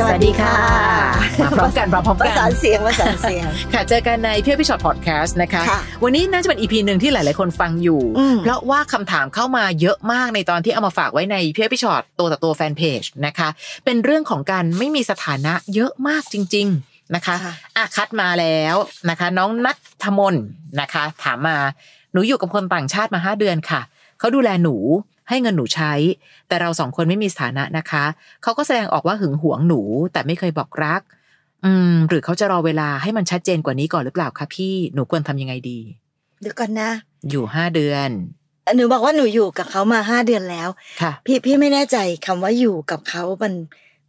สวัสดีค่ะมาพร้อมกันมาพร้อมประกัสานนเสียงประสานเสียง ค่ะ เจอกันในพี่อ้อยพี่ชอ็อตพอดแคสต์นะคะค่ะวันนี้น่าจะเป็น EP หนึ่งที่หลาย ๆ คนฟังอยู่อืมเพราะว่าคำถามเข้ามาเยอะมากในตอนที่เอามาฝากไว้ในพี่อ้อยพี่ชอ็อตตัวต่อตัวแฟนเพจนะคะ เป็นเรื่องของการไม่มีสถานะเยอะมากจริง ๆนะคะค่ะอะคัดมาแล้วนะคะ น้องนัทมนนะคะ ถามมาหนูอยู่กับคนต่างชาติมาห้าเดือนค่ะ เขาดูแลหนู ให้เงินหนูใช้ แต่เราสองคนไม่มีสถานะนะคะ เขาก็แสดงออกว่าหึงหวงหนู แต่ไม่เคยบอกรัก อืม หรือเขาจะรอเวลาให้มันชัดเจนกว่านี้ก่อนหรือเปล่าคะพี่หนูควรทำยังไงดีเดี๋ยวก่อนนะ อยู่ห้าเดือนหนูบอกว่าหนูอยู่กับเขามาห้าเดือนแล้วค่ะ พี่พี่ไม่แน่ใจคำว่าอยู่กับเขามัน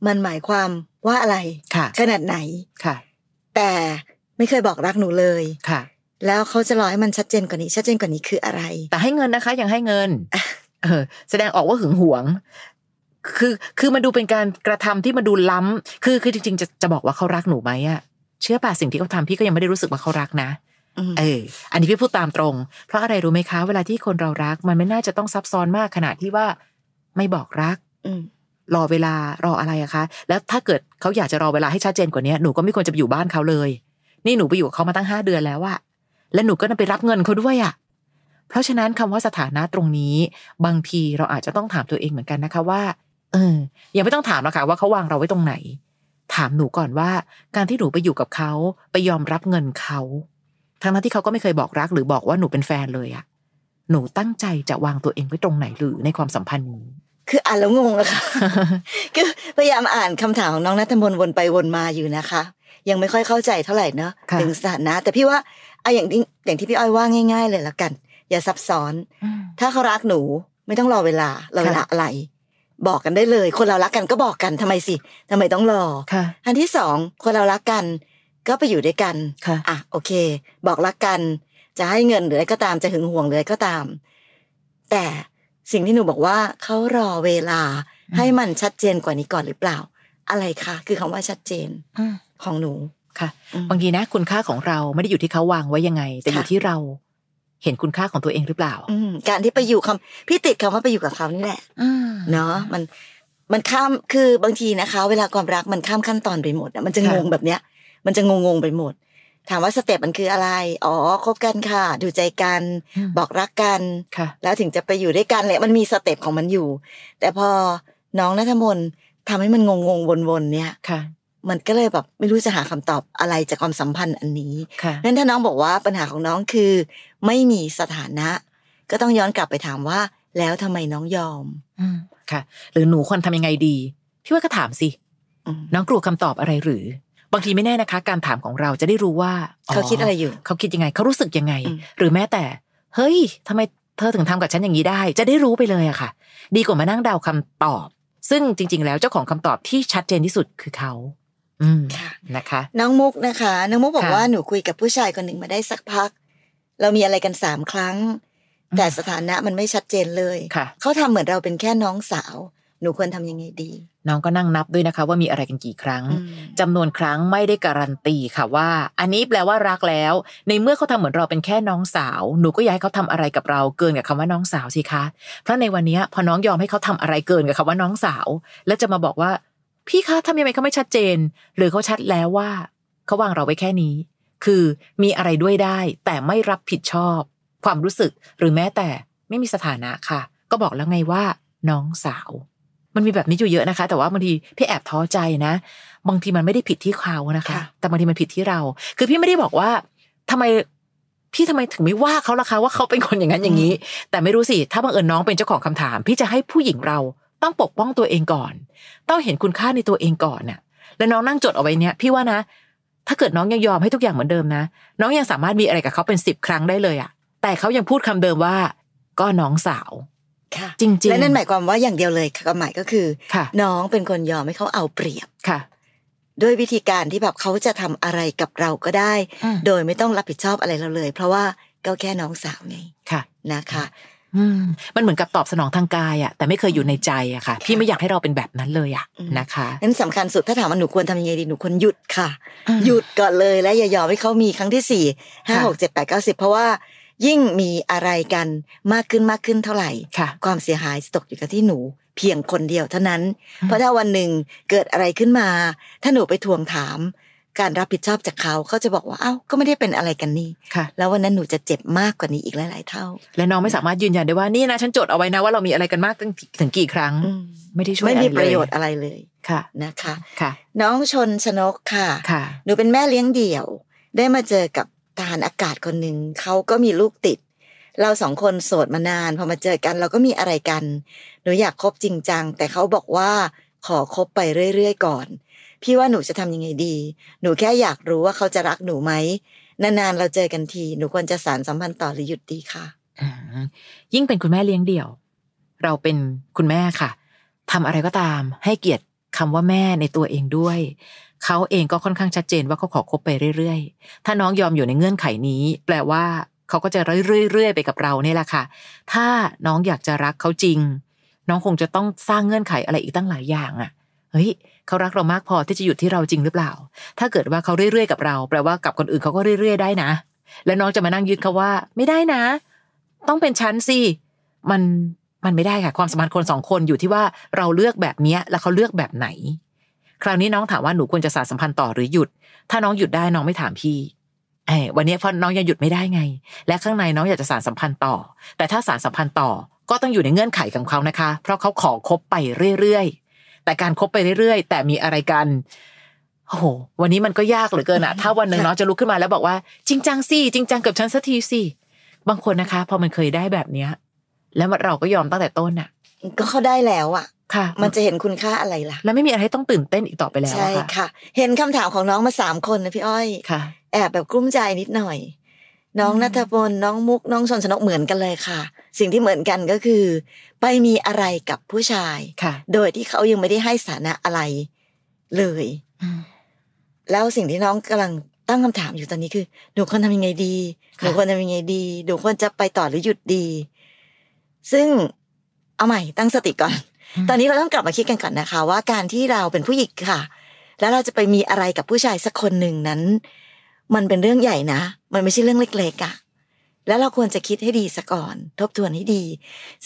มันหมายความว่าอะไรค่ะ ขนาดไหนค่ะ แต่ไม่เคยบอกรักหนูเลยค่ะ แล้วเขาจะรอให้มันชัดเจนกว่านี้ ชัดเจนกว่านี้คืออะไร แต่ให้เงินนะคะยังให้เงิน เออแสดงออกว่าหึงหวง คือคือมันดูเป็นการกระทำที่มันดูล้ำคือคือจริงๆจะจะบอกว่าเขารักหนูไหมอะเชื่อป่ะสิ่งที่เขาทำพี่ก็ยังไม่ได้รู้สึกว่าเขารักนะอืมเออ อันนี้พี่พูดตามตรง เพราะอะไรรู้ไหมคะ เวลาที่คนเรารัก มันไม่น่าจะต้องซับซ้อนมากขนาดที่ว่าไม่บอกรักอืมรอเวลารออะไรอะคะ แล้วถ้าเกิดเขาอยากจะรอเวลาให้ชัดเจนกว่านี้หนูก็ไม่ควรจะไปอยู่บ้านเขาเลย นี่หนูไปอยู่กับเขามาตั้งห้าเดือนแล้วอะและหนูก็นำไปรับเงินเขาด้วยอะ เพราะฉะนั้นคำว่าสถานะตรงนี้ บางทีเราอาจจะต้องถามตัวเองเหมือนกันนะคะว่า เออยังไม่ต้องถามหรอกค่ะว่าเขาวางเราไว้ตรงไหน ถามหนูก่อนว่า การที่หนูไปอยู่กับเขาไปยอมรับเงินเขาทั้งนั้นที่เขาก็ไม่เคยบอกรักหรือบอกว่าหนูเป็นแฟนเลยอะหนูตั้งใจจะวางตัวเองไว้ตรงไหนหรือในความสัมพันธ์นี้คืออ่านแล้วงงอะค่ะคือพยายามอ่านคำถามของน้องนัทมนต์วนไปวนมาอยู่นะคะ ยังไม่ค่อยเข้าใจเท่าไหร่เนอะค่ะถึงสถานะ แต่พี่ว่าอะอย่างที่อย่างที่พี่อ้อยว่าง่าย ๆ เลยละกัน อย่าซับซ้อน ถ้าเขารักหนูไม่ต้องรอเวลารอเวลาอะไร บอกกันได้เลย คนเรารักกันก็บอกกันทำไมสิทำไมต้องรอค่ะอันที่สองคนเรารักกัน ก็ไปอยู่ด้วยกันค่ะอะโอเค บอกรักกัน จะให้เงินหรืออะไรก็ตามจะหึงห่วงหรืออะไรก็ตาม แต่สิ่งที่หนูบอกว่าเขารอเวลาอืมให้มันชัดเจนกว่านี้ก่อนหรือเปล่า อะไรคะคือคำว่าชัดเจนอืมของหนูค่ะอืมบางทีนะคุณค่าของเราไม่ได้อยู่ที่เขาวางไว้ยังไง แต่อยู่ค่ะที่เรา เห็นคุณค่าของตัวเองหรือเปล่าอืมการที่ไปอยู่คำพี่ติดคำว่าไปอยู่กับเขานี่แหละเนาะมันมันข้ามคือบางทีนะคะ เวลาความรักมันข้ามขั้นตอนไปหมดอะมันจะงค่ะงแบบเนี้ย มันจะงงงๆไปหมด ถามว่าสเต็ปมันคืออะไร อ๋อคบกันค่ะ ดูใจกันมบอกรักกันค่ะแล้วถึงจะไปอยู่ด้วยกันเลยมันมีสเต็ปของมันอยู่ แต่พอน้องนัทมนต์ทำให้มันงงงๆวนๆเนี่ยค่ะ มันก็เลยแบบไม่รู้จะหาคำตอบอะไรจากความสัมพันธ์อันนี้ค่ะนั้นถ้าน้องบอกว่าปัญหาของน้องคือ ไม่มีสถานะ ก็ต้องย้อนกลับไปถามว่า แล้วทำไมน้องยอมอืมค่ะ หรือหนูควรทำยังไงดี พี่ว่าก็ถามสิอืมน้องกลัวคำตอบอะไรหรือ บางทีไม่แน่นะคะ การถามของเราจะได้รู้ว่า เขาคิดอะไรอยู่ เขาคิดยังไง เขารู้สึกยังไงอืมหรือแม้แต่ เฮ้ยทำไมเธอถึงทำกับฉันอย่างนี้ได้ จะได้รู้ไปเลยอะค่ะ ดีกว่ามานั่งเดาคำตอบ ซึ่งจริง ๆ แล้วเจ้าของคำตอบที่ชัดเจนที่สุดคือเขาอืมค่ะ นะคะ น้องมุกนะคะ น้องมุกบอกค่ะว่าหนูคุยกับผู้ชายคนหนึ่งมาได้สักพัก เรามีอะไรกันสามครั้งอืมแต่สถานะมันไม่ชัดเจนเลยค่ะเขาทำเหมือนเราเป็นแค่น้องสาว หนูควรทำยังไงดี น้องก็นั่งนับด้วยนะคะ ว่ามีอะไรกันกี่ครั้งอืมจำนวนครั้งไม่ได้การันตีค่ะว่า อันนี้แปลว่ารักแล้ว ในเมื่อเขาทำเหมือนเราเป็นแค่น้องสาว หนูก็อยากให้เขาทำอะไรกับเราเกินกับคำว่าน้องสาวสิคะเพราะในวันนี้พอน้องยอมให้เขาทำอะไรเกินกับคำว่าน้องสาว แล้วจะมาบอกว่า พี่คะทำยังไงเขาไม่ชัดเจน หรือเขาชัดแล้วว่าเขาวางเราไว้แค่นี้ คือมีอะไรด้วยได้ แต่ไม่รับผิดชอบ ความรู้สึกหรือแม้แต่ไม่มีสถานะค่ะ ก็บอกแล้วไงว่า น้องสาว มันมีแบบนี้อยู่เยอะนะคะ แต่ว่าบางทีพี่แอบท้อใจนะ บางทีมันไม่ได้ผิดที่เขานะคะค่ะแต่บางทีมันผิดที่เรา คือพี่ไม่ได้บอกว่าทำไมพี่ทำไมถึงไม่ว่าเขาล่ะคะว่าเขาเป็นคนอย่างนั้นอย่างนี้ แต่ไม่รู้สิ ถ้าบังเอิญน้องเป็นเจ้าของคำถาม พี่จะให้ผู้หญิงเรา ต้องปกป้องตัวเองก่อน ต้องเห็นคุณค่าในตัวเองก่อนน่ะ แล้วน้องนั่งจดเอาไว้เนี่ยพี่ว่านะ ถ้าเกิดน้องยังยอมให้ทุกอย่างเหมือนเดิมนะ น้องยังสามารถมีอะไรกับเขาเป็นสิบครั้งได้เลยอะแต่เขายังพูดคำเดิมว่า ก็น้องสาวค่ะจริงๆและนั่นหมายความว่าอย่างเดียวเลยความหมายก็คือค่ะน้องเป็นคนยอมให้เขาเอาเปรียบค่ะ ด้วยวิธีการที่แบบเขาจะทำอะไรกับเราก็ได้อืมโดยไม่ต้องรับผิดชอบอะไรเราเลย เพราะว่าก็แค่น้องสาวไงค่ะนะคะพอื มมันเหมือนกับตอบสนองทางกายอะแต่ไม่เคยอยู่ในใจอะค่ะ พี่ไม่อยากให้เราเป็นแบบนั้นเลยอะอืมนะคะนั้นสำคัญสุดถ้าถามว่าหนูควรทำยังไงดีหนูควรหยุดค่ะอืมหยุดก่อนเลยและอย่ายอมให้เขามีครั้งที่สี่ห้าค่ะหกเจ็ดแปดเก้าสิบเพราะว่ายิ่งมีอะไรกันมากขึ้นมากขึ้นเท่าไหร่ค่ะความเสียหายจะตกอยู่กับที่หนูเพียงคนเดียวเท่านั้นอืมเพราะถ้าวันหนึ่งเกิดอะไรขึ้นมา ถ้าหนูไปทวงถาม การรับผิดชอบจากเขาเขาจะบอกว่าเอ้าก็ไม่ได้เป็นอะไรกันนี่ค่ะแล้ววันนั้นหนูจะเจ็บมากกว่านี้อีกหลาย ๆ เท่า และน้องไม่สามารถยืนยันได้ว่านี่นะฉันจดเอาไว้นะว่าเรามีอะไรกันมากถึงถึงกี่ครั้งอืมไม่ได้ช่วยไม่มีอประโยชเลน์อะไรเลยค่ะนะคะค่ะ น้องชนชนกค่ะค่ะ หนูเป็นแม่เลี้ยงเดี่ยว ได้มาเจอกับทหารอากาศคนหนึ่งเขาก็มีลูกติด เราสองคนโสดมานานพอมาเจอกัน เราก็มีอะไรกัน หนูอยากคบจริงจังแต่เขาบอกว่าขอคบไปเรื่อย ๆ ก่อน พี่ว่าหนูจะทำยังไงดี หนูแค่อยากรู้ว่าเขาจะรักหนูไหมนานๆเราเจอกันที หนูควรจะสารสัมพันธ์ต่อหรือหยุดดีค่ะยิ่งเป็นคุณแม่เลี้ยงเดี่ยว เราเป็นคุณแม่ค่ะทำอะไรก็ตาม ให้เกียรติคำว่าแม่ในตัวเองด้วย เขาเองก็ค่อนข้างชัดเจนว่าเขาขอคบไปเรื่อยๆ ถ้าน้องยอมอยู่ในเงื่อนไขนี้ แปลว่าเขาก็จะเรื่อยๆไปกับเราเนี่ยแหละค่ะ ถ้าน้องอยากจะรักเขาจริง น้องคงจะต้องสร้างเงื่อนไขอะไรอีกตั้งหลายอย่างอะ่ะ เฮ้ยเขารักเรามากพอที่จะหยุดที่เราจริงหรือเปล่า ถ้าเกิดว่าเขาเรื่อยๆกับเรา แปลว่ากับคนอื่นเขาก็เรื่อย ๆ ได้นะ แล้วน้องจะมานั่งยึดเขาว่า ไม่ได้นะ ต้องเป็นชั้นสิมันมันไม่ได้ค่ะ ความสัมพันธ์คนสองคนอยู่ที่ว่าเราเลือกแบบเนี้ยแล้วเขาเลือกแบบไหน คราวนี้น้องถามว่าหนูควรจะสานสัมพันธ์ต่อหรือหยุด ถ้าน้องหยุดได้น้องไม่ถามพี่ไอ้ยวันนี้เพราะน้องยังหยุดไม่ได้ไง และข้างในน้องอยากจะสานสัมพันธ์ต่อ แต่ถ้าสานสัมพันธ์ต่อก็ต้องอยู่ในเงื่อนไขของเขานะคะ เพราะเขาขอคบไปเรื่อยๆ แต่การคบไปเรื่อยๆ แต่มีอะไรกันโอ้โหวันนี้มันก็ยากเหลือเกินอะถ้าวันหนึ่งน้องจะลุกขึ้นมาแล้วบอกว่า จริงจังสิจริงจังกับฉันสักทีสิบางคนนะคะ พอมันเคยได้แบบเนี้ย แล้วเราก็ยอมตั้งแต่ต้นอะก็เขาได้แล้วอะค่ะ มันจะเห็นคุณค่าอะไรล่ะ แล้วไม่มีอะไรให้ต้องตื่นเต้นอีกต่อไปแล้วใช่อะค่ะค่ะ เห็นคำถามของน้องมาสามคนนะพี่อ้อยค่ะ แอบแบบกลุ้มใจนิดหน่อย น้องอืมนัทพลน้องมุกน้องชนชนกเหมือนกันเลยค่ะ สิ่งที่เหมือนกันก็คือ ไปมีอะไรกับผู้ชายค่ะโดยที่เขายังไม่ได้ให้สถานะอะไรเลย แล้วสิ่งที่น้องกำลังตั้งคำถามอยู่ตอนนี้คือหนูควรทำยังไงดีหค่ะนูควรทำยังไงดีหนูควรจะไปต่อหรือหยุดดี ซึ่งเอาใหม่ตั้งสติก่อน ตอนนี้เราต้องกลับมาคิดกันก่อนนะคะ ว่าการที่เราเป็นผู้หญิงค่ะ แล้วเราจะไปมีอะไรกับผู้ชายสักคนหนึ่งนั้น มันเป็นเรื่องใหญ่นะ มันไม่ใช่เรื่องเล็กๆอะแล้วเราควรจะคิดให้ดีซะก่อน ทบทวนให้ดี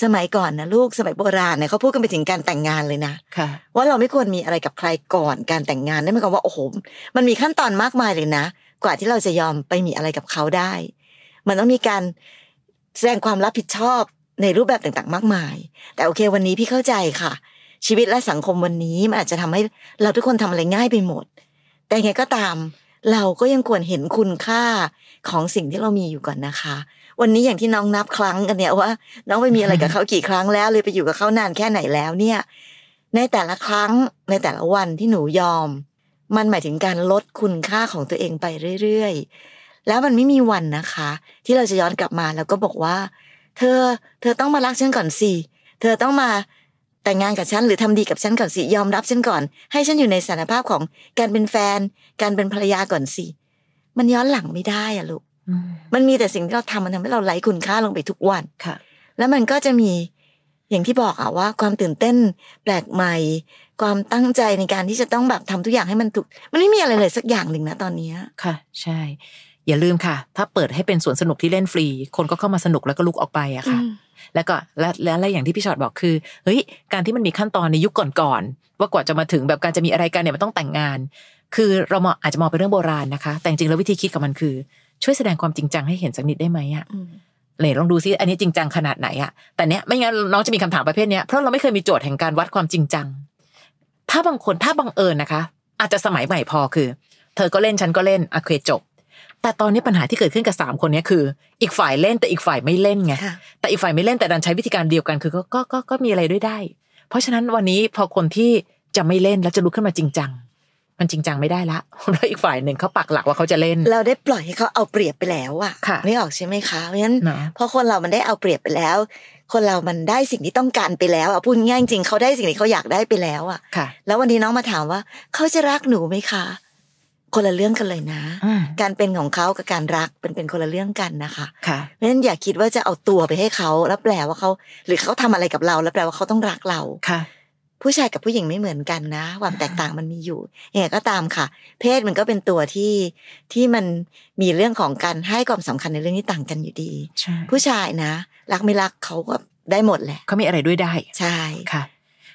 สมัยก่อนนะลูกสมัยโบราณเนี่ยเขาพูดกันไปถึงการแต่งงานเลยนะค่ะว่าเราไม่ควรมีอะไรกับใครก่อนการแต่งงานนั่นหมายความว่าโอ้โหมันมีขั้นตอนมากมายเลยนะ กว่าที่เราจะยอมไปมีอะไรกับเขาได้ มันต้องมีการแสดงความรับผิดชอบในรูปแบบต่างๆ มากมาย แต่โอเค วันนี้พี่เข้าใจค่ะ ชีวิตและสังคมวันนี้มันอาจจะทำให้เราทุกคนทำอะไรง่ายไปหมด แต่ยังไงก็ตาม เราก็ยังควรเห็นคุณค่าของสิ่งที่เรามีอยู่ก่อนนะคะ วันนี้อย่างที่น้องนับครั้งกันเนี่ยว่า น้องไปมีอะไรกับเขากี่ครั้งแล้วเลยไปอยู่กับเขานานแค่ไหนแล้วเนี่ย ในแต่ละครั้งในแต่ละวันที่หนูยอม มันหมายถึงการลดคุณค่าของตัวเองไปเรื่อยๆ แล้วมันไม่มีวันนะคะ ที่เราจะย้อนกลับมาแล้วก็บอกว่า เธอ เธอต้องมารักฉันก่อนสิเธอต้องมา แต่งงานกับฉันหรือทำดีกับฉันก่อนสิยอมรับฉันก่อน ให้ฉันอยู่ในสถานภาพของการเป็นแฟน การเป็นภรรยาก่อนสิมันย้อนหลังไม่ได้อะลูกอืมมันมีแต่สิ่งที่เราทำมันทำให้เราไร้คุณค่าลงไปทุกวันค่ะ แล้วมันก็จะมีอย่างที่บอกอะว่า ความตื่นเต้น แปลกใหม่ ความตั้งใจในการที่จะต้องแบบทำทุกอย่างให้มันถูก มันไม่มีอะไรเลยสักอย่างหนึ่งนะตอนเนี้ยค่ะ ใช่ อย่าลืมค่ะ ถ้าเปิดให้เป็นสวนสนุกที่เล่นฟรี คนก็เข้ามาสนุกแล้วก็ลุกออกไปอะค่ะ แล้วก็และและและอย่างที่พี่ชอดบอกคือเฮ้ยการที่มันมีขั้นตอนในยุคก่อนๆว่ากว่าจะมาถึงแบบการจะมีอะไรกันเนี่ยมันต้องแต่งงาน คือเรามองอาจจะมองเป็นเรื่องโบราณนะคะ แต่จริงๆแล้ววิธีคิดกับมันคือ ช่วยแสดงความจริงจังให้เห็นสักนิดได้ไหมอะอืมเลยลองดูซิอันนี้จริงจังขนาดไหนอะแต่เนี้ยไม่งั้นน้องจะมีคำถามประเภทเนี้ยเพราะเราไม่เคยมีโจทย์แห่งการวัดความจริงจัง ถ้าบางคนถ้าบังเอิญนะคะ อาจจะสมัยใหม่พอคือ เธอก็เล่นฉันก็เล่นโอเคจบ แต่ตอนนี้ปัญหาที่เกิดขึ้นกับสามคนเนี้ยคือ อีกฝ่ายเล่นแต่อีกฝ่ายไม่เล่นไงค่ะแต่อีกฝ่ายไม่เล่นแต่ดันใช้วิธีการเดียวกันคือก็ก็ก็ก็มีอะไรด้วยได้ เพราะฉะนั้นวันนี้พอคนที่จะไม่เล่นแล้วจะลุกขึ้นมาจริงจังมันจริงจังไม่ได้ละแล้วอีกฝ่ายหนึ่งเขาปักหลักว่าเขาจะเล่น เราได้ปล่อยให้เขาเอาเปรียบไปแล้วอะค่ะไม่ออกใช่ไหมคะเพราะฉะนั้นเนาะพอคนเรามันได้เอาเปรียบไปแล้ว คนเรามันได้สิ่งที่ต้องการไปแล้วอะพูดง่ายจริงๆเขาได้สิ่งที่เขาอยากได้ไปแล้วอะค่ะ แล้ววันนี้น้องมาถามว่าเขาจะรักหนูไหมคะ คนละเรื่องกันเลยนะอืมการเป็นของเขากับการรักเป็นเป็นคนละเรื่องกันนะคะค่ะเพราะฉะนั้นอย่าคิดว่าจะเอาตัวไปให้เขาแล้วแปลว่าเขา หรือเขาทำอะไรกับเรา แล้วแปลว่าเขาต้องรักเราค่ะ ผู้ชายกับผู้หญิงไม่เหมือนกันนะ ความแตกต่างมันมีอยู่ยังไงก็ตามค่ะ เพศมันก็เป็นตัวที่ที่มันมีเรื่องของการให้ความสำคัญในเรื่องนี้ต่างกันอยู่ดีใช่ผู้ชายนะ รักไม่รักเขาก็ได้หมดแหละเขามีอะไรด้วยได้ ใช่ค่ะ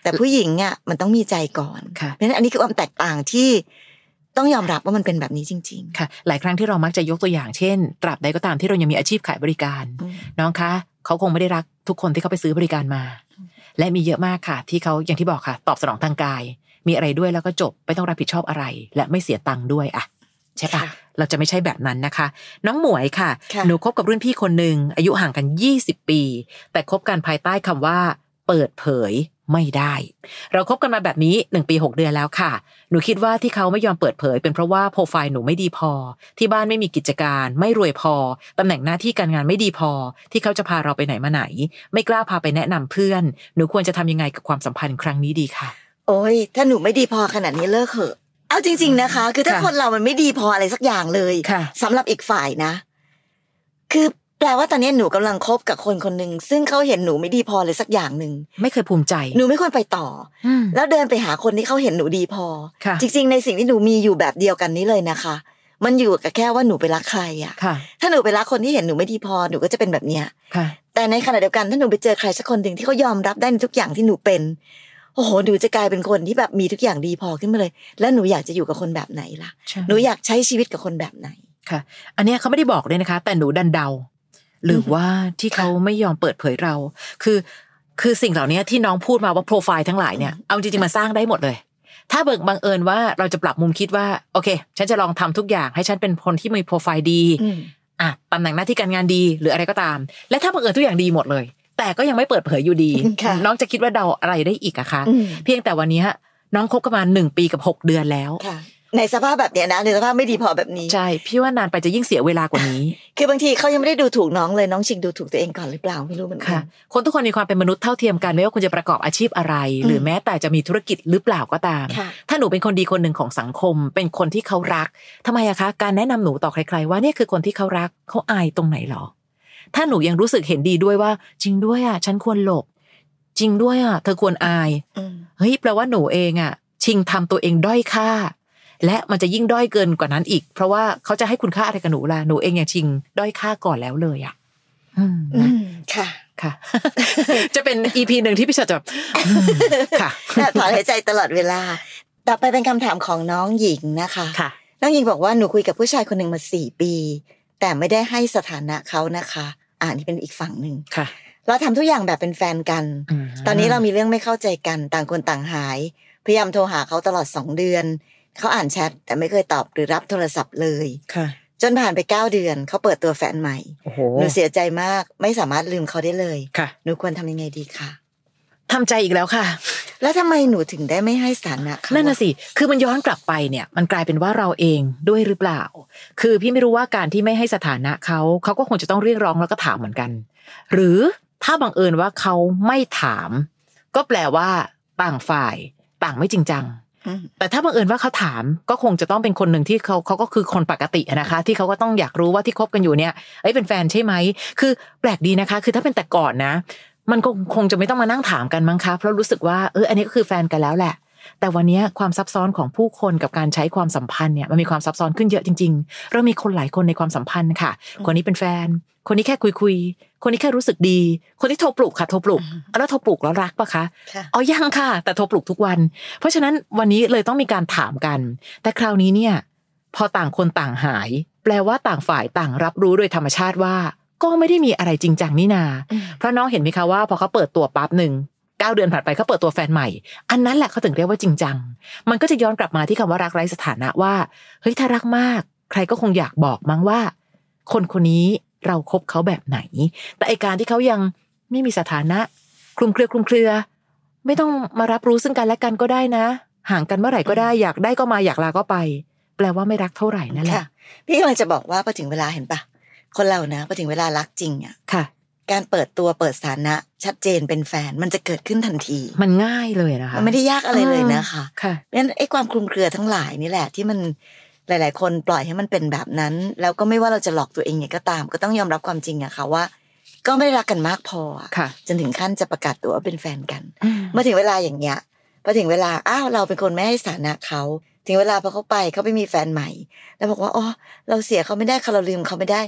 แต่ผู้หญิงอะมันต้องมีใจก่อนค่ะเพราะฉะนั้นอันนี้คือความแตกต่างที่ ต้องยอมรับว่ามันเป็นแบบนี้จริงค่ะ หลายครั้งที่เรามักจะยกตัวอย่างเช่น ตราบใดก็ตามที่เรายังมีอาชีพขายบริการๆอืมน้องคะเขาคงไม่ได้รักทุกคนที่เขาไปซื้อบริการมา และมีเยอะมากค่ะ ที่เขาอย่างที่บอกค่ะ ตอบสนองทางกาย มีอะไรด้วยแล้วก็จบไม่ต้องรับผิดชอบอะไร และไม่เสียตังค์ด้วยอะใช่ปะค่ะเราจะไม่ใช่แบบนั้นนะคะ น้องหมวยค่ะค่ะ หนูคบกับรุ่นพี่คนหนึ่งอายุห่างกัน 20 ปี แต่คบกันภายใต้คำว่า เปิดเผย ไม่ได้ เราคบกันมาแบบนี้ 1 ปี 6 เดือนแล้วค่ะ หนูคิดว่าที่เขาไม่ยอมเปิดเผย เป็นเพราะว่าโปรไฟล์หนูไม่ดีพอ ที่บ้านไม่มีกิจการ ไม่รวยพอ ตำแหน่งหน้าที่การงานไม่ดีพอ ที่เขาจะพาเราไปไหนมาไหน ไม่กล้าพาไปแนะนำเพื่อน หนูควรจะทำยังไงกับความสัมพันธ์ครั้งนี้ดีค่ะ โอ้ยถ้าหนูไม่ดีพอขนาดนี้เลิกเถอะ เอาจริง ๆนะคะ คือถ้าค่ะคนเรามันไม่ดีพออะไรสักอย่างเลยค่ะสำหรับอีกฝ่ายนะ คือ แปลว่าตอนนี้หนูกำลังคบกับคนคนหนึ่งซึ่งเขาเห็นหนูไม่ดีพอเลยสักอย่างหนึ่งไม่เคยภูมิใจ หนูไม่ควรไปต่ออืมแล้วเดินไปหาคนที่เขาเห็นหนูดีพอค่ะจริง ๆ ในสิ่งที่หนูมีอยู่แบบเดียวกันนี้เลยนะคะ มันอยู่กับแค่ว่าหนูไปรักใครอะค่ะ ถ้าหนูไปรักคนที่เห็นหนูไม่ดีพอหนูก็จะเป็นแบบเนี้ยค่ะแต่ในขณะเดียวกันถ้าหนูไปเจอใครสักคนหนึ่งที่เขายอมรับได้ในทุกอย่างที่หนูเป็นโอ้โหหนูจะกลายเป็นคนที่แบบมีทุกอย่างดีพอขึ้นมาเลย แล้วหนูอยากจะอยู่กับคนแบบไหนล่ะใช่หนูอยากใช้ชีวิตกับคนแบบไหนค่ะ อันเนี้ยเขาไม่ได้บอกเลยนะคะ แต่หนูดันเดา หรือว่าที่เขาไม่ยอมเปิดเผยเรา คือ คือสิ่งเหล่านี้ที่น้องพูดมาว่าโปรไฟล์ทั้งหลายเนี่ยเอาจริงๆมาสร้างได้หมดเลย ถ้าเบิกบังเอิญว่าเราจะปรับมุมคิดว่า โอเค ฉันจะลองทำทุกอย่างให้ฉันเป็นคนที่มีโปรไฟล์ดีอืมอะตำแหน่งหน้าที่การงานดีหรืออะไรก็ตาม และถ้าบังเอิญทุกอย่างดีหมดเลย แต่ก็ยังไม่เปิดเผยอยู่ดีค่ะน้องจะคิดว่าเดาอะไรได้อีกอะคะอืมเพียงแต่วันนี้น้องคบกันมาหนึ่งปีกับหกเดือนแล้วค่ะ ในสภาพแบบเนี้ยนะในสภาพไม่ดีพอแบบนี้ใช่พี่ว่านานไปจะยิ่งเสียเวลากว่านี้ คือบางทีเขายังไม่ได้ดูถูกน้องเลยน้องชิงดูถูกตัวเองก่อนหรือเปล่าไม่รู้เหมือนกัค่ะนคนทุกคนมีความเป็นมนุษย์เท่าเทียมกันไม่ว่าคุณจะประกอบอาชีพอะไรอืมหรือแม้แต่จะมีธุรกิจหรือเปล่าก็ตามค่ะถ้าหนูเป็นคนดีคนหนึ่งของสังคม เป็นคนที่เขารักทำไมอะคะ การแนะนำหนูต่อใคร ๆ ว่าเนี่ยคือคนที่เขารักเขาอายตรงไหนหรอ ถ้าหนูยังรู้สึกเห็นดีด้วยว่า จริงด้วยอะฉันควรหลบ จริงด้วยอะเธอควรอายอืมเฮ้ยแปลว่าหนูเองอะชิงทำตัวเองด้อยค่า และมันจะยิ่งด้อยเกินกว่านั้นอีก เพราะว่าเขาจะให้คุณค่าอะไรกับหนูล่ะหนูเองยังชิง ด้อยค่าก่อนแล้วเลยอะอืมอืนะมค่ะค่ะ จะเป็นอีพีหนึ่งที่พี่ชอตจะแบบอืมค่ะถอนหายใจตลอดเวลา ต่อไปเป็นคำถามของน้องหญิงนะคะค่ะ น้องหญิงบอกว่าหนูคุยกับผู้ชายคนหนึ่งมาสี่ปี แต่ไม่ได้ให้สถานะเขานะคะอ่านี่เป็นอีกฝั่งหนึ่งค่ะ เราทำทุกอย่างแบบเป็นแฟนกันมตอนนี้เรามีเรื่องไม่เข้าใจกัน ต่างคนต่างหาย พยายามโทรหาเขาตลอดสองเดือน เขาอ่านแชทแต่ไม่เคยตอบหรือรับโทรศัพท์เลยค่ะ จนผ่านไปเก้าเดือนเขาเปิดตัวแฟนใหม่โอ้โหหนูเสียใจมากไม่สามารถลืมเขาได้เลยค่ะหนูควรทำยังไงดีคะทำใจอีกแล้วค่ะ แล้วทำไมหนูถึงได้ไม่ให้สถานะเขานั่นน่ะสิ คือมันย้อนกลับไปเนี่ย มันกลายเป็นว่าเราเองด้วยหรือเปล่า คือพี่ไม่รู้ว่าการที่ไม่ให้สถานะเขาเขาก็คงจะต้องเรียกร้องแล้วก็ถามเหมือนกัน หรือถ้าบังเอิญว่าเขาไม่ถาม ก็แปลว่าต่างฝ่าย ต่างไม่จริงจังอืม แต่ถ้าบังเอิญว่าเขาถามก็คงจะต้องเป็นคนหนึ่งที่เขาเขาก็คือคนปกตินะคะ ที่เขาก็ต้องอยากรู้ว่าที่คบกันอยู่เนี่ยเอ้ยเป็นแฟนใช่ไหมคือแปลกดีนะคะ คือถ้าเป็นแต่ก่อนนะ มันก็คงจะไม่ต้องมานั่งถามกันมั้งคะเพราะรู้สึกว่าเอออันนี้ก็คือแฟนกันแล้วแหละ แต่วันนี้ความซับซ้อนของผู้คนกับการใช้ความสัมพันธ์เนี่ยมันมีความซับซ้อนขึ้นเยอะจริงๆ เรามีคนหลายคนในความสัมพันธ์ค่ะ คนนี้เป็นแฟน คนนี้แค่คุยคุยๆคนนี้แค่รู้สึกดี คนที่โทรปลุกค่ะโทรปลุกอะแล้วโทรปลุกแล้วรักปะคะค่ะอ๋อยังค่ะ แต่โทรปลุกทุกวัน เพราะฉะนั้นวันนี้เลยต้องมีการถามกัน แต่คราวนี้เนี่ย พอต่างคนต่างหาย แปลว่าต่างฝ่ายต่างรับรู้โดยธรรมชาติว่าก็ไม่ได้มีอะไรจริงจังนี่นาอืมเพราะน้องเห็นไหมคะว่าพอเขาเปิดตัวปั๊บหนึ่ง เก้าเดือนผ่านไปเขาเปิดตัวแฟนใหม่ อันนั้นแหละเขาถึงเรียกว่าจริงจัง มันก็จะย้อนกลับมาที่คำว่ารักไร้สถานะว่า เฮ้ยถ้ารักมาก ใครก็คงอยากบอกมั้งว่า คนคนนี้เราครบเขาแบบไหน แต่ไอการที่เขายังไม่มีสถานะ คลุมเครือคลุมเครือ ไม่ต้องมารับรู้ซึ่งกันและกันก็ได้นะ ห่างกันเมื่อไหร่ก็ได้ อยากได้ก็มาอยากลาก็ไป แปลว่าไม่รักเท่าไหร่นั่นแหค่ะละ พี่กำลังจะบอกว่าพอถึงเวลาเห็นปะคนเรานะพอถึงเวลารักจริงอะค่ะ การเปิดตัวเปิดสถานะ ชัดเจนเป็นแฟนมันจะเกิดขึ้นทันที มันง่ายเลยนะคะมันไม่ได้ยากอะไรเลยนะคะค่ะเพราะฉะนั้นไอ้ความคลุมเครือทั้งหลายนี่แหละที่มันหลาย ๆ คนปล่อยให้มันเป็นแบบนั้น แล้วก็ไม่ว่าเราจะหลอกตัวเองไงก็ตาม ก็ต้องยอมรับความจริงอะค่ะว่า ก็ไม่ได้รักกันมากพออะค่ะจนถึงขั้นจะประกาศตัวว่าเป็นแฟนกันเมื่อถึงเวลาอย่างเงี้ยพอถึงเวลาอ้าวเราเป็นคนไม่ให้สถานะเขาถึงเวลาพอเขาไปเขาไปมีแฟนใหม่ แล้วบอกว่าอ๋อเราเสียเขาไม่ได้ค่ะเราลืมเขาไม่ได้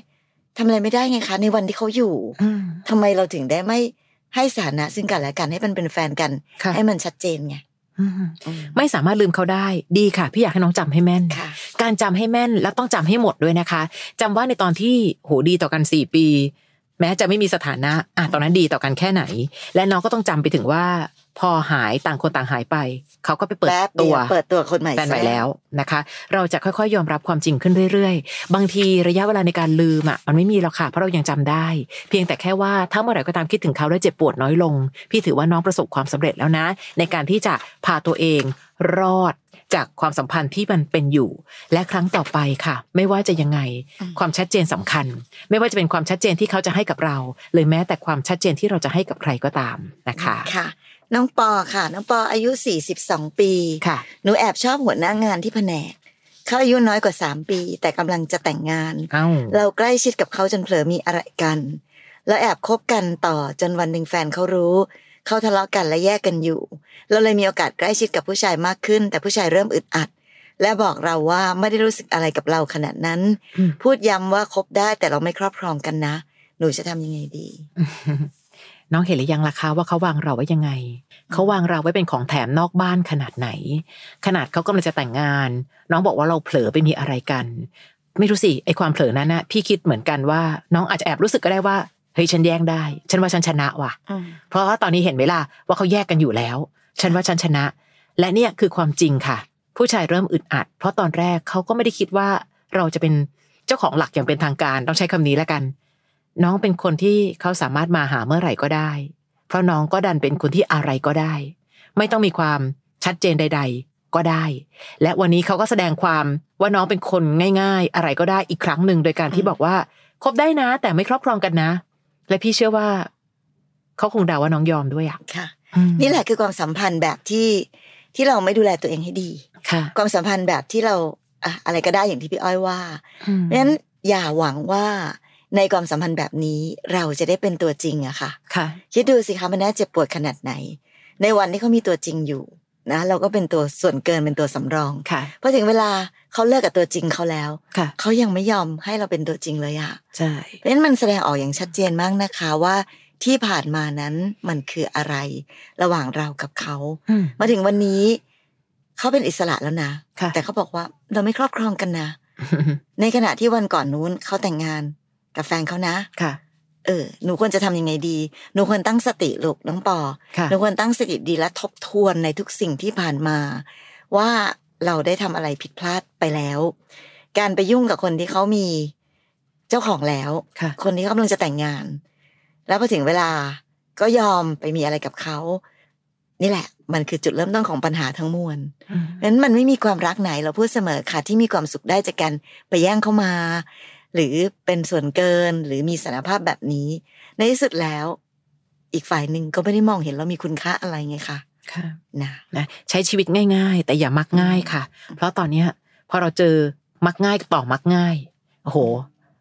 ทำอะไรไม่ได้ไงคะ ในวันที่เขาอยู่อืมทำไมเราถึงได้ไม่ให้สถานะ ซึ่งกันและกันให้มันเป็นแฟนกันค่ะให้มันชัดเจนไงอืมไม่สามารถลืมเขาได้ ดีค่ะ พี่อยากให้น้องจำให้แม่นค่ะการจำให้แม่นและต้องจำให้หมดด้วยนะคะจำว่าในตอนที่โหดีต่อกันสี่ปี แม้จะไม่มีสถานะอะตอนนั้นดีต่อกันแค่ไหน และน้องก็ต้องจำไปถึงว่า พอหายต่างคนต่างหายไป เขาก็ไปเปิดแป๊บตัเดียววเปิดตัวคนใหม่แฟนใหม่ซะแล้วนะคะ เราจะค่อยๆ ยอมรับความจริงขึ้นเรื่อยๆ บางทีระยะเวลาในการลืมอะมันไม่มีหรอกค่ะเพราะเรายังจำได้ เพียงแต่แค่ว่าถ้าเมื่อไหร่ก็ตามคิดถึงเขาแล้วเจ็บปวดน้อยลง พี่ถือว่าน้องประสบความสำเร็จแล้วนะ ในการที่จะพาตัวเองรอดจากความสัมพันธ์ที่มันเป็นอยู่ และครั้งต่อไปค่ะ ไม่ว่าจะยังไง ความชัดเจนสำคัญ ไม่ว่าจะเป็นความชัดเจนที่เขาจะให้กับเรา หรือแม้แต่ความชัดเจนที่เราจะให้กับใครก็ตามนะคะค่ะ น้องปอค่ะ น้องปออายุ42ปีค่ะ หนูแอบชอบหัวหน้างานที่แผนกเขาอายุน้อยกว่า3ปี แต่กำลังจะแต่งงานเอ้าเราใกล้ชิดกับเขาจนเผลอมีอะไรกัน แล้วแอบคบกันต่อจนวันหนึ่งแฟนเขารู้เขาทะเลาะกันและแยกกันอยู่ เราเลยมีโอกาสใกล้ชิดกับผู้ชายมากขึ้น แต่ผู้ชายเริ่มอึดอัด และบอกเราว่าไม่ได้รู้สึกอะไรกับเราขนาดนั้นอืมพูดย้ำว่าคบได้แต่เราไม่ครอบครองกันนะ หนูจะทำยังไงดี น้องเห็นหรือยังล่ะคะว่าเขาวางเราไว้ยังไง เขาวางเราไว้เป็นของแถมนอกบ้านขนาดไหน ขนาดเขากำลังจะแต่งงาน น้องบอกว่าเราเผลอไปมีอะไรกัน ไม่รู้สิไอความเผลอนั้นนะพี่คิดเหมือนกันว่า น้องอาจจะแอบรู้สึกก็ได้ว่าเฮ้ยฉันแย่งได้ ฉันว่าฉันชนะว่ะ เพราะว่าตอนนี้เห็นไหมล่ะว่าเขาแยกกันอยู่แล้ว ฉันว่าฉันชนะ และเนี่ยคือความจริงค่ะ ผู้ชายเริ่มอึดอัด เพราะตอนแรกเขาก็ไม่ได้คิดว่าเราจะเป็นเจ้าของหลักอย่างเป็นทางการต้องใช้คำนี้แล้วกัน น้องเป็นคนที่เขาสามารถมาหาเมื่อไหร่ก็ได้ เพราะน้องก็ดันเป็นคนที่อะไรก็ได้ ไม่ต้องมีความชัดเจนใด ๆ ก็ได้ และวันนี้เขาก็แสดงความว่าน้องเป็นคนง่าย ๆ อะไรก็ได้อีกครั้งหนึ่งโดยการที่อืมบอกว่าคบได้นะ แต่ไม่ครอบครองกันนะ และพี่เชื่อว่าเขาคงเดาว่าน้องยอมด้วยอะค่ะอืมนี่แหละคือความสัมพันธ์แบบที่ที่เราไม่ดูแลตัวเองให้ดีค่ะ ความสัมพันธ์แบบที่เราอะอะไรก็ได้อย่างที่พี่อ้อยว่าอืมเพราะฉะนั้นอย่าหวังว่า ในความสัมพันธ์แบบนี้เราจะได้เป็นตัวจริงอะค่ะค่ะ คิดดูสิคะมันน่าเจ็บปวดขนาดไหน ในวันที่เขามีตัวจริงอยู่นะเราก็เป็นตัวส่วนเกินเป็นตัวสำรองค่ะพอถึงเวลาเขาเลิกกับตัวจริงเขาแล้วค่ะเขายังไม่ยอมให้เราเป็นตัวจริงเลยอะใช่เพราะฉะนั้นมันแสดงออกอย่างชัดเจนมากนะคะว่าที่ผ่านมานั้นมันคืออะไร ระหว่างเรากับเขาอืมมาถึงวันนี้ เขาเป็นอิสระแล้วนะค่ะแต่เขาบอกว่าเราไม่ครอบครองกันนะ ในขณะที่วันก่อนนู้นเขาแต่งงาน กับแฟนเขานะค่ะ เออ หนูควรจะทำยังไงดี หนูควรตั้งสติลูกน้องปอค่ะหนูควรตั้งสติดีและทบทวนในทุกสิ่งที่ผ่านมา ว่าเราได้ทำอะไรผิดพลาดไปแล้ว การไปยุ่งกับคนที่เขามีเจ้าของแล้วค่ะคนที่เขากำลังจะแต่งงาน แล้วพอถึงเวลาก็ยอมไปมีอะไรกับเขานี่แหละ มันคือจุดเริ่มต้นของปัญหาทั้งมวลอืมนั้นมันไม่มีความรักไหนเราพูดเสมอค่ะที่มีความสุขได้จากการไปแย่งเข้ามา หรือเป็นส่วนเกินหรือมีสารภาพแบบนี้ ในที่สุดแล้ว อีกฝ่ายหนึ่งก็ไม่ได้มองเห็นเรามีคุณค่าอะไรไงคะค่ะนะนะใช้ชีวิตง่าย ๆ แต่อย่ามักง่ายค่ะ เพราะตอนเนี้ยพอเราเจอมักง่ายต่อมักง่ายโอ้โห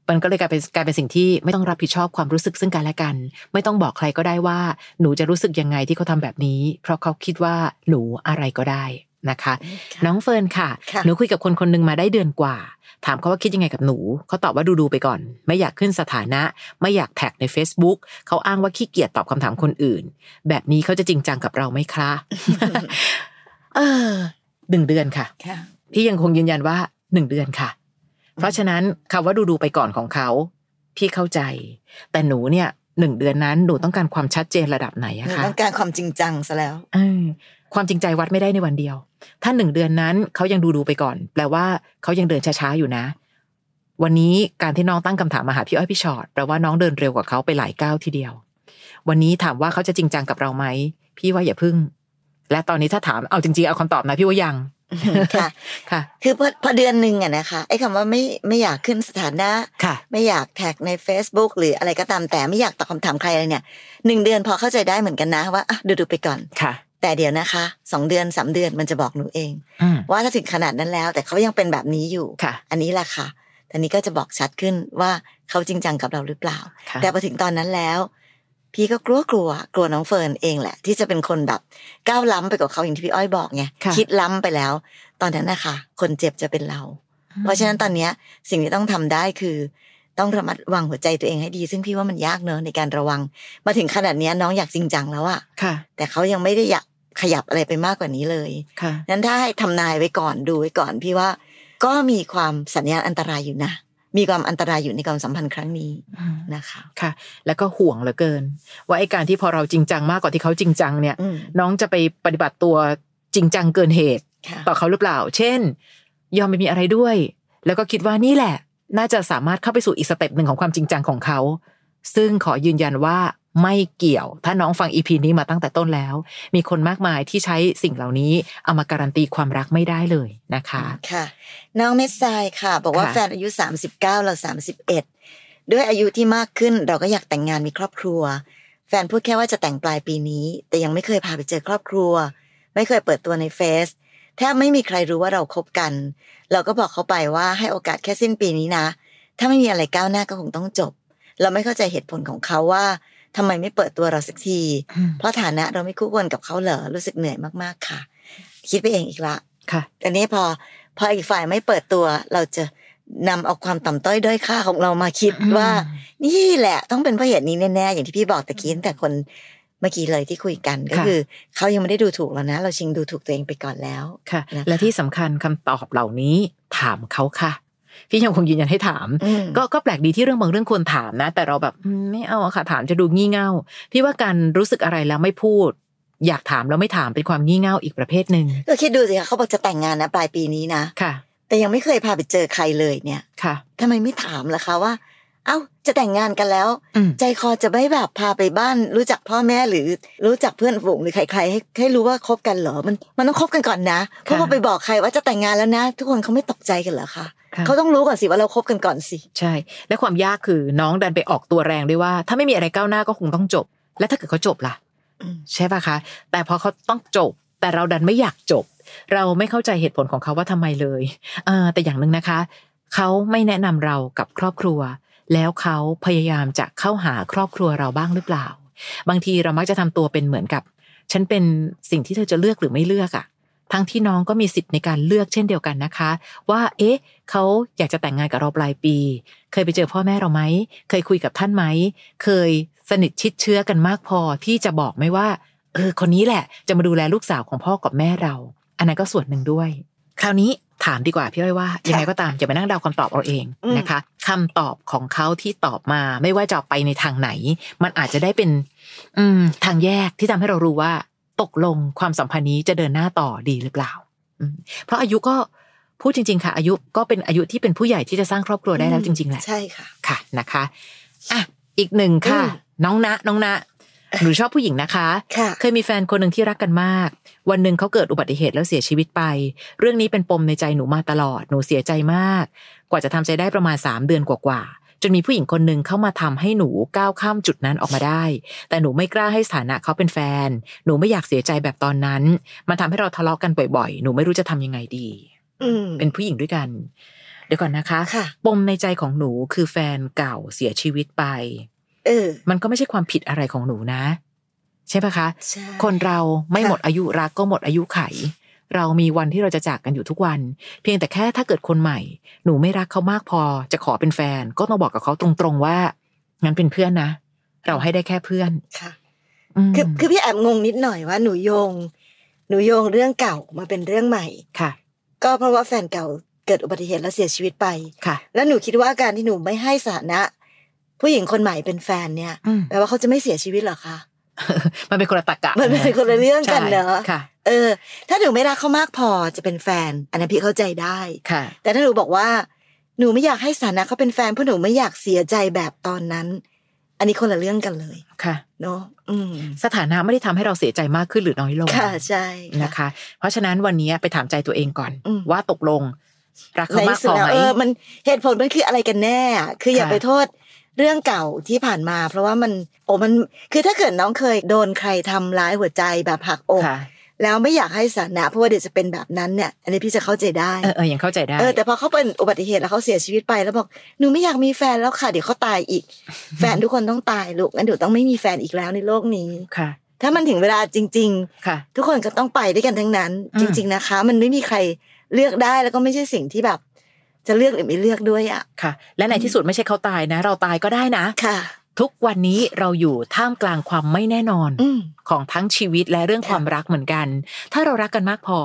มันก็เลยกลายเป็นกลายเป็นสิ่งที่ไม่ต้องรับผิดชอบความรู้สึกซึ่งกันและกัน ไม่ต้องบอกใครก็ได้ว่า หนูจะรู้สึกยังไงที่เขาทำแบบนี้ เพราะเขาคิดว่าหนูอะไรก็ได้ นะคะ น้องเฟิร์นค่ะค่ะหนูคุยกับคนคนหนึ่งมาได้เดือนกว่า ถามเขาว่าคิดยังไงกับหนู เขาตอบว่าดูดูๆไปก่อน ไม่อยากขึ้นสถานะ ไม่อยากแท็กใน Facebook เขาอ้างว่าขี้เกียจตอบคำถามคนอื่น แบบนี้เขาจะจริงจังกับเราไหมคะเออหนึ่งเดือนค่ะค่ะพี่ยังคงยืนยันว่าหนึ่งเดือนค่ะ เพราะฉะนั้นคำว่าดูดูๆไปก่อนของเขาพี่เข้าใจ แต่หนูเนี่ยหนึ่งเดือนนั้นหนูต้องการความชัดเจนระดับไหนหอะนูคะต้องการความจริงจังซะแล้วเออ ความจริงใจวัดไม่ได้ในวันเดียว ถ้าหนึ่งเดือนนั้นเขายังดูดูๆไปก่อน แปลว่าเขายังเดินช้าๆอยู่นะ วันนี้การที่น้องตั้งคำถามมาหาพี่อ้อยพี่ชอตแปลว่าน้องเดินเร็วกว่าเขาไปหลายก้าวทีเดียว วันนี้ถามว่าเขาจะจริงจังกับเราไหมพี่ว่าอย่าพึ่ง และตอนนี้ถ้าถามเอาจริงๆเอาคำตอบนะพี่ว่ายังค่ะค่ะ คือพอพอเดือนหนึ่งอะนะคะไอ้คำว่าไม่ไม่อยากขึ้นสถานะค่ะ ไม่อยากแท็กใน Facebook หรืออะไรก็ตามแต่ไม่อยากตอบคำถามใครอะไรเนี่ยหนึ่งเดือนพอเข้าใจได้เหมือนกันนะว่าอะดูดูๆไปก่อนค่ะ แต่เดี๋ยวนะคะสองเดือนสามเดือนมันจะบอกหนูเองอืมว่าถ้าถึงขนาดนั้นแล้ว แต่เขายังเป็นแบบนี้อยู่ค่ะอันนี้แหละค่ะแต่นี้ก็จะบอกชัดขึ้นว่าเขาจริงจังกับเราหรือเปล่าค่ะแต่พอถึงตอนนั้นแล้ว พี่ก็กลัวกลัวกลัวน้องเฟิร์นเองแหละ ที่จะเป็นคนแบบก้าวล้ำไปกว่าเขาอย่างที่พี่อ้อยบอกไงค่ะคิดล้ำไปแล้ว ตอนนั้นนะคะคนเจ็บจะเป็นเรา เพราะฉะนั้นตอนเนี้ยสิ่งที่ต้องทำได้คือต้องระมัดระวังหัวใจตัวเองให้ดี ซึ่งพี่ว่ามันยากเนอะในการระวัง มาถึงขนาดเนี้ยน้องอยากจริงจังแล้วอะค่ะแต่เขายังไม่ได้อยาก ขยับอะไรไปมากกว่านี้เลยค่ะนั้นถ้าให้ทำนายไว้ก่อนดูไว้ก่อนพี่ว่า ก็มีความสัญญาณอันตรายอยู่นะมีความอันตรายอยู่ในความสัมพันธ์ครั้งนี้อืมนะคะค่ะ แล้วก็ห่วงเหลือเกิน ว่าไอ้การที่พอเราจริงจังมากกว่าที่เขาจริงจังเนี่ยอืมน้องจะไปปฏิบัติตัวจริงจังเกินเหตุค่ะต่อเขาหรือเปล่า เช่น ยอมไปมีอะไรด้วย แล้วก็คิดว่านี่แหละ น่าจะสามารถเข้าไปสู่อีกสเต็ปหนึ่งของความจริงจังของเขา ซึ่งขอยืนยันว่า ไม่เกี่ยว ถ้าน้องฟังอีพีนี้มาตั้งแต่ต้นแล้ว มีคนมากมายที่ใช้สิ่งเหล่านี้เอามาการันตีความรักไม่ได้เลยนะคะค่ะ น้องเมสไซค่ะ บอกว่าค่ะแฟนอายุ 39เรา31 ด้วยอายุที่มากขึ้นเราก็อยากแต่งงานมีครอบครัว แฟนพูดแค่ว่าจะแต่งปลายปีนี้ แต่ยังไม่เคยพาไปเจอครอบครัว ไม่เคยเปิดตัวในเฟซแทบไม่มีใครรู้ว่าเราคบกัน เราก็บอกเขาไปว่าให้โอกาสแค่สิ้นปีนี้นะ ถ้าไม่มีอะไรก้าวหน้าก็คงต้องจบ เราไม่เข้าใจเหตุผลของเขาว่า ทำไมไม่เปิดตัวเราสักทีอืมเพราะฐานะเราไม่คู่ควรกับเขาเหรอรู้สึกเหนื่อยมากๆค่ะ คิดไปเองอีกละค่ะแต่นี้พอพออีกฝ่ายไม่เปิดตัวเราจะนำเอาความต่ำต้อยด้อยค่าของเรามาคิดอืมว่า นี่แหละต้องเป็นเพราะเหตุนี้แน่ๆอย่างที่พี่บอกตะกี้ตั้งแต่คนเมื่อกี้เลยที่คุยกันก็คือเขายังไม่ได้ดูถูกเรานะ เราชิงดูถูกตัวเองไปก่อนแล้วค่ะนะคะและที่สำคัญคำตอบเหล่านี้ถามเขาค่ะ พี่ยังคงยืนยันให้ถามอืมก็ก็แปลกดีที่เรื่องบางเรื่องควรถามนะ แต่เราแบบอืมไม่เอาอะค่ะถามจะดูงี่เง่า พี่ว่าการรู้สึกอะไรแล้วไม่พูด อยากถามแล้วไม่ถามเป็นความงี่เง่าอีกประเภทหนึ่งก็คิดดูสิคะเขาบอกจะแต่งงานนะปลายปีนี้นะค่ะ แต่ยังไม่เคยพาไปเจอใครเลยเนี่ยค่ะทำไมไม่ถามล่ะคะว่า เอ้าจะแต่งงานกันแล้วอืมใจคอจะไม่แบบพาไปบ้าน รู้จักพ่อแม่หรือรู้จักเพื่อนฝูงหรือใครๆให้ให้รู้ว่าคบกันเหรอมันมันต้องคบกันก่อนนะเพราะค่ะพอไปบอกใครว่าจะแต่งงานแล้วนะ ทุกคนเขาไม่ตกใจกันเหรอคะค่ะ เขาต้องรู้ก่อนสิว่าเราคบกันก่อนสิ ใช่ และความยากคือน้องดันไปออกตัวแรงด้วยว่า ถ้าไม่มีอะไรก้าวหน้าก็คงต้องจบ และถ้าเกิดเขาจบล่ะอืมใช่ปะคะ แต่พอเขาต้องจบ แต่เราดันไม่อยากจบ เราไม่เข้าใจเหตุผลของเขาว่าทำไมเลยเออแต่อย่างหนึ่งนะคะ เขาไม่แนะนำเรากับครอบครัว แล้วเขาพยายามจะเข้าหาครอบครัวเราบ้างหรือเปล่า บางทีเรามักจะทำตัวเป็นเหมือนกับ ฉันเป็นสิ่งที่เธอจะเลือกหรือไม่เลือกอะ ทั้งที่น้องก็มีสิทธิ์ในการเลือกเช่นเดียวกันนะคะ ว่า เอ๊ะเขาอยากจะแต่งงานกับเราปลายปี เคยไปเจอพ่อแม่เราไหม เคยคุยกับท่านไหม เคยสนิทชิดเชื้อกันมากพอที่จะบอกไหมว่า เออ คนนี้แหละ จะมาดูแลลูกสาวของพ่อกับแม่เรา อันนั้นก็ส่วนหนึ่งด้วย คราวนี้ถามดีกว่าพี่อ้อยว่า ยังไงก็ตามอย่าไปนั่งเดาคำตอบเอาเองอืมนะคะคำตอบของเขาที่ตอบมาไม่ว่าจะไปในทางไหน มันอาจจะได้เป็น อืมทางแยกที่ทำให้เรารู้ว่า ตกลงความสัมพันธ์นี้จะเดินหน้าต่อดีหรือเปล่าอืมเพราะอายุก็พูดจริง ๆ ค่ะ อายุก็เป็นอายุที่เป็นผู้ใหญ่ที่จะสร้างครอบครัวได้แล้วจริงๆแหละใช่ค่ะค่ะนะคะอะอีกหนึ่งค่ะอืมน้องนะน้องนะหนูชอบผู้หญิงนะคะค่ะเคยมีแฟนคนหนึ่งที่รักกันมาก วันหนึ่งเขาเกิดอุบัติเหตุแล้วเสียชีวิตไป เรื่องนี้เป็นปมในใจหนูมาตลอด หนูเสียใจมาก กว่าจะทำใจได้ประมาณ 3 เดือนกว่าๆ จนมีผู้หญิงคนหนึ่งเข้ามาทำให้หนูก้าวข้ามจุดนั้นออกมาได้ แต่หนูไม่กล้าให้สถานะเขาเป็นแฟน หนูไม่อยากเสียใจแบบตอนนั้น มันทำให้เราทะเลาะกันบ่อยๆ หนูไม่รู้จะทำยังไงดีอืมเป็นผู้หญิงด้วยกัน เดี๋ยวก่อนนะคะค่ะปมในใจของหนูคือแฟนเก่าเสียชีวิตไป เออ มันก็ไม่ใช่ความผิดอะไรของหนูนะ ใช่ปะคะใช่คนเราไม่ค่ะหมดอายุรักก็หมดอายุไข เรามีวันที่เราจะจากกันอยู่ทุกวัน เพียงแต่แค่ถ้าเกิดคนใหม่ หนูไม่รักเขามากพอ จะขอเป็นแฟน ก็ต้องบอกกับเขาตรงๆว่า งั้นเป็นเพื่อนนะ เราให้ได้แค่เพื่อนค่ะมคือคือพี่แอบงงนิดหน่อยว่าหนูโยง หนูโยงเรื่องเก่ามาเป็นเรื่องใหม่ค่ะ ก็เพราะว่าแฟนเก่าเกิดอุบัติเหตุแล้วเสียชีวิตไปค่ะ แล้วหนูคิดว่าการที่หนูไม่ให้สถานะ ผู้หญิงคนใหม่เป็นแฟนเนี่ยอืมแปลว่าเขาจะไม่เสียชีวิตเหรอคะมันเป็นคนละตรกกะมันเป็นคนละเรื่องกันเนอะใช่ค่ะ เออ ถ้าหนูไม่รักเขามากพอจะเป็นแฟน อันนั้นพี่เข้าใจได้ค่ะ แต่ถ้าหนูบอกว่า หนูไม่อยากให้สถานะเขาเป็นแฟนเพราะหนูไม่อยากเสียใจแบบตอนนั้น อันนี้คนละเรื่องกันเลยค่ะเนาะอืมสถานะไม่ได้ทำให้เราเสียใจมากขึ้นหรือน้อยลงค่ะใช่นะคะ เพราะฉะนั้นวันนี้ไปถามใจตัวเองก่อนอืมว่าตกลงรักเขาในมากสุพดอแล้วไหมเออมันเหตุผลมันคืออะไรกันแน่อะคืออย่าค่ะไปโทษเรื่องเก่าที่ผ่านมา เพราะว่ามันโอ้มันคือถ้าเกิดน้องเคยโดนใครทำร้ายหัวใจแบบหักอกค่ะ แล้วไม่อยากให้สถานะเพราะว่าเดี๋ยวจะเป็นแบบนั้นเนี่ย อันนี้พี่จะเข้าใจได้เออเออยังเข้าใจได้เออแต่พอเขาเป็นอุบัติเหตุแล้วเขาเสียชีวิตไปแล้วบอกหนูไม่อยากมีแฟนแล้วค่ะเดี๋ยวเขาตายอีก แฟนทุกคนต้องตายลูกงั้นเดี๋ยวต้องไม่มีแฟนอีกแล้วในโลกนี้ค่ะ ถ้ามันถึงเวลาจริงค่ะๆทุกคนก็ต้องไปด้วยกันทั้งนั้นอืมจริง ๆนะคะ มันไม่มีใครเลือกได้แล้วก็ไม่ใช่สิ่งที่แบบจะเลือกหรือไม่เลือกด้วยอะ ค่ะ และในที่สุดไม่ใช่เขาตายนะ เราตายก็ได้นะ ค่ะ ทุกวันนี้เราอยู่ท่ามกลางความไม่แน่นอนอืมของทั้งชีวิตและเรื่องค่ะความรักเหมือนกัน ถ้าเรารักกันมากพอ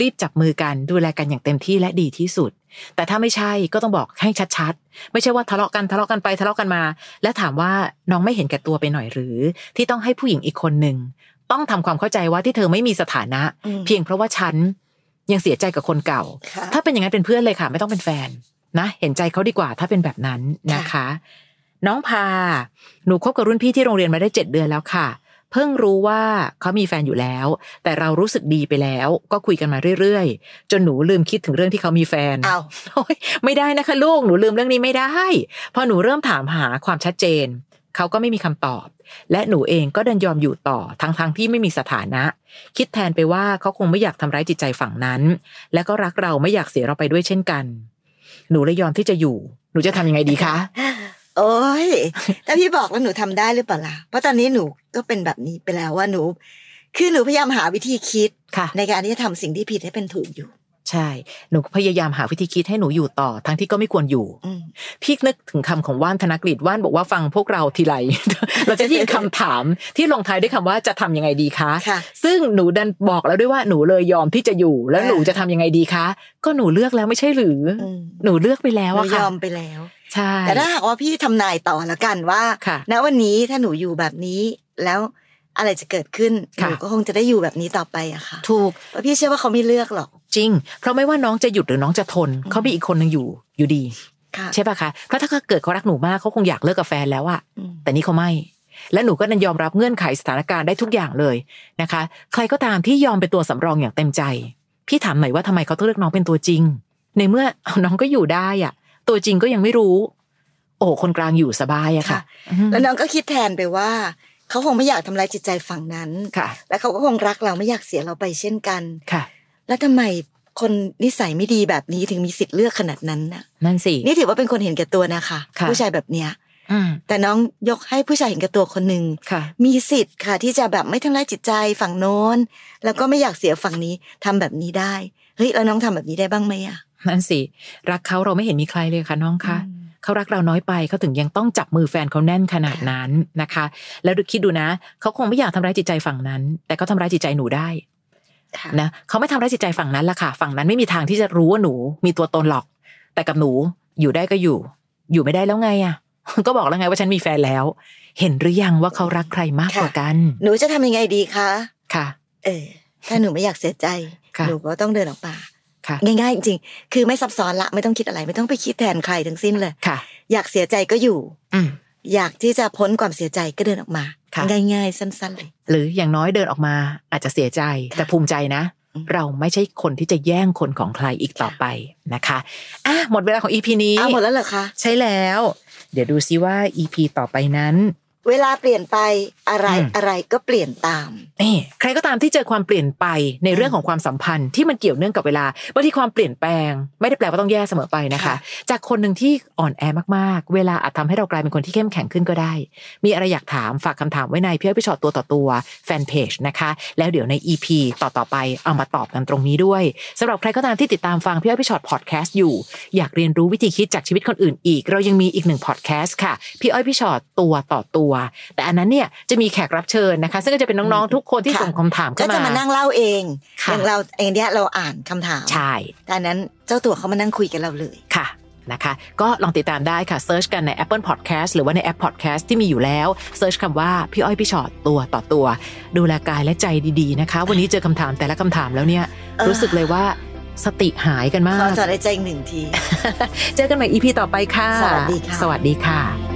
รีบจับมือกันดูแลกันอย่างเต็มที่และดีที่สุด แต่ถ้าไม่ใช่ก็ต้องบอกให้ชัดๆ ไม่ใช่ว่าทะเลาะกันทะเลาะกันไปทะเลาะกันมา และถามว่าน้องไม่เห็นแก่ตัวไปหน่อยหรือ ที่ต้องให้ผู้หญิงอีกคนหนึ่งต้องทำความเข้าใจว่าที่เธอไม่มีสถานะอืมเพียงเพราะว่าฉันยังเสียใจกับคนเก่าค่ะถ้าเป็นอย่างนั้นเป็นเพื่อนเลยค่ะ ไม่ต้องเป็นแฟนนะ เห็นใจเขาดีกว่าถ้าเป็นแบบนั้นนะคะ น้องพา หนูคบกับรุ่นพี่ที่โรงเรียนมาได้เจ็ดเดือนแล้วค่ะ เพิ่งรู้ว่าเขามีแฟนอยู่แล้ว แต่เรารู้สึกดีไปแล้ว ก็คุยกันมาเรื่อยๆ จนหนูลืมคิดถึงเรื่องที่เขามีแฟนเอาโอ๊ยไม่ได้นะคะลูกหนูลืมเรื่องนี้ไม่ได้ พอหนูเริ่มถามหาความชัดเจนเขาก็ไม่มีคำตอบ และหนูเองก็เดินยอมอยู่ต่อทั้งๆทที่ไม่มีสถานะ คิดแทนไปว่าเขาคงไม่อยากทำร้ายจิตใจฝั่งนั้น และก็รักเราไม่อยากเสียเราไปด้วยเช่นกัน หนูเลยยอมที่จะอยู่ หนูจะทำยังไงดีคะ โอ้ยถ้าพี่บอกแล้วหนูทำได้หรือเปล่าล่ะเพราะตอนนี้หนูก็เป็นแบบนี้ไปแล้วว่าหนู คือหนูพยายามหาวิธีคิดค่ะในการที่จะทำสิ่งที่ผิดให้เป็นถูกอยู่ ใช่ หนูก็พยายามหาวิธีคิดให้หนูอยู่ต่อ ทั้งที่ก็ไม่ควรอยู่อืมพี่นึกถึงคำของว่านธนกฤษว่านบอกว่าฟังพวกเราทีไรเราจะได้ยินคำถามที่ลงท้ายด้วยคำว่าจะทำยังไงดีคะค่ะซึ่งหนูดันบอกแล้วด้วยว่าหนูเลยยอมที่จะอยู่ แล้วหนูอ่าจะทำยังไงดีคะ ก็หนูเลือกแล้วไม่ใช่หรืออืมหนูเลือกไปแล้วหนูอะยค่ะอมไปแล้ว ใช่แต่ถ้าหากว่าพี่ทำนายต่อละกันว่าค่ะณวันนี้ถ้าหนูอยู่แบบนี้แล้วอะไรจะเกิดขึ้นหค่ะนูก็คงจะได้อยู่แบบนี้ต่อไปอะค่ะ ถูกเพราะพี่เชื่อว่าเขาไม่เลือกหรอก จริง เพราะไม่ว่าน้องจะหยุดหรือน้องจะทนเขามีอีกคนหนึ่งอยู่อยู่ดีค่ะใช่ปะคะเพราะถ้าเขาเกิดเขารักหนูมากเขาคงอยากเลิกกับแฟนแล้วอะอืมแต่นี่เขาไม่ และหนูก็นันยอมรับเงื่อนไขสถานการณ์ได้ทุกอย่างเลยนะคะ ใครก็ตามที่ยอมเป็นตัวสำรองอย่างเต็มใจ พี่ถามหน่อยว่าทำไมเขาต้องเลือกน้องเป็นตัวจริง ในเมื่อเอาน้องก็อยู่ได้อะ ตัวจริงก็ยังไม่รู้ โอ้คนกลางอยู่สบายอะค่ะ แล้วน้องก็คิดแทนไปว่าเขาคงไม่อยากทำร้ายจิตใจฝั่งนั้นค่ะ และเขาก็คงรักเราไม่อยากเสียเราไปเช่นกันค่ะ แล้วทำไมคนนิสัยไม่ดีแบบนี้ถึงมีสิทธิ์เลือกขนาดนั้นน่ะนั่นสินี่ถือว่าเป็นคนเห็นแก่ตัวนะคะค่ะผู้ชายแบบเนี้ยอืมแต่น้องยกให้ผู้ชายเห็นแก่ตัวคนหนึ่งค่ะมีสิทธิ์ค่ะ ที่จะแบบไม่ทำร้ายจิตใจฝั่งโน้น แล้วก็ไม่อยากเสียฝั่งนี้ทำแบบนี้ได้เฮ้ยแล้วน้องทำแบบนี้ได้บ้างไหมอะนั่นสิ รักเขาเราไม่เห็นมีใครเลยค่ะน้องคะอืมเขารักเราน้อยไปเขาถึงยังต้องจับมือแฟนเขาแน่นขนาดนั้นนะคะ แล้วดูคิดดูนะเขาคงไม่อยากทำร้ายจิตใจฝั่งนั้น แต่เขาทำร้ายจิตใจหนูได้ค่ะนะเขาไม่ทำร้ายจิตใจฝั่งนั้นละค่ะ ฝั่งนั้นไม่มีทางที่จะรู้ว่าหนู มีตัวตนหรอก แต่กับหนูอยู่ได้ก็อยู่ อยู่ไม่ได้แล้วไงอะก็บอกแล้วไงว่าฉันมีแฟนแล้ว เห็นหรือยังว่าเขารักใครมากกว่ากัน หนูจะทำยังไงดีคะ ค่ะ เออ ถ้าหนูไม่อยากเสียใจค่ะหนูก็ต้องเดินออกมาค่ะ ง่ายๆจริงๆคือไม่ซับซ้อนละไม่ต้องคิดอะไร ไม่ต้องไปคิดแทนใครทั้งสิ้นเลยค่ะ อยากเสียใจก็อยู่อืมอยากที่จะพ้นความเสียใจก็เดินออกมาค่ะง่ายๆ สั้นๆเลยหรืออย่างน้อยเดินออกมาอาจจะเสียใจค่ะแต่ภูมิใจนะอืมเราไม่ใช่คนที่จะแย่งคนของใครอีกต่อไปนะคะอะหมดเวลาของ EP นี้เอาหมดแล้วเหรอคะใช่แล้ว เดี๋ยวดูซิว่า EP ต่อไปนั้น เวลาเปลี่ยนไปอะไรอืมอะไรก็เปลี่ยนตามนี่ใครก็ตามที่เจอความเปลี่ยนไปในเรื่องของความสัมพันธ์ที่มันเกี่ยวเนื่องกับเวลาบางทีความเปลี่ยนแปลง ไม่ได้แปลว่าต้องแย่เสมอไปนะคะค่ะจากคนหนึ่งที่อ่อนแอมากๆ เวลาอาจทำให้เรากลายเป็นคนที่เข้มแข็งขึ้นก็ได้ มีอะไรอยากถามฝากคำถามไว้ในพี่อ้อยพี่ชอตตัวต่อตัวแฟนเพจนะคะ แล้วเดี๋ยวใน EP ต่อต่อๆไปเอามาตอบกันตรงนี้ด้วยสำหรับใครก็ตามที่ติดตามฟังพี่อ้อยพี่ชอตพอดแคสต์อยู่ อยากเรียนรู้วิธีคิดจากชีวิตคนอื่นอีก เรายังมีอีกหนึ่งพอดแคสต์ค่ะพี่อ้อยพี่ชอตตัวต่อตัวแต่อันนั้นเนี่ยจะมีแขกรับเชิญนะคะ ซึ่งก็จะเป็นน้องๆทุกคนที่ค่ะส่งคำถามก็เข้าจะมามานั่งเล่าเองค่ะอย่างเราเองเนี้ยเราอ่านคำถามใช่แต่อันนั้นเจ้าตัวเขามานั่งคุยกับเราเลยค่ะนะคะก็ลองติดตามได้ค่ะเซิร์ชกันใน Apple Podcast หรือว่าในแอป Podcast ที่มีอยู่แล้วเซิร์ชคำว่า พี่อ้อยพี่ชอตตัวต่อตัว ดูแลกายและใจดีๆนะคะ วันนี้เจอคำถามแต่ละคำถามแล้วเนี่ยเออรู้สึกเลยว่าสติหายกันมาขอกถอนหายใจอีกหนึ่งที เจอกันใหม่ EP ต่อไปค่ะ สวัสดีค่ะ สวัสดีค่ะ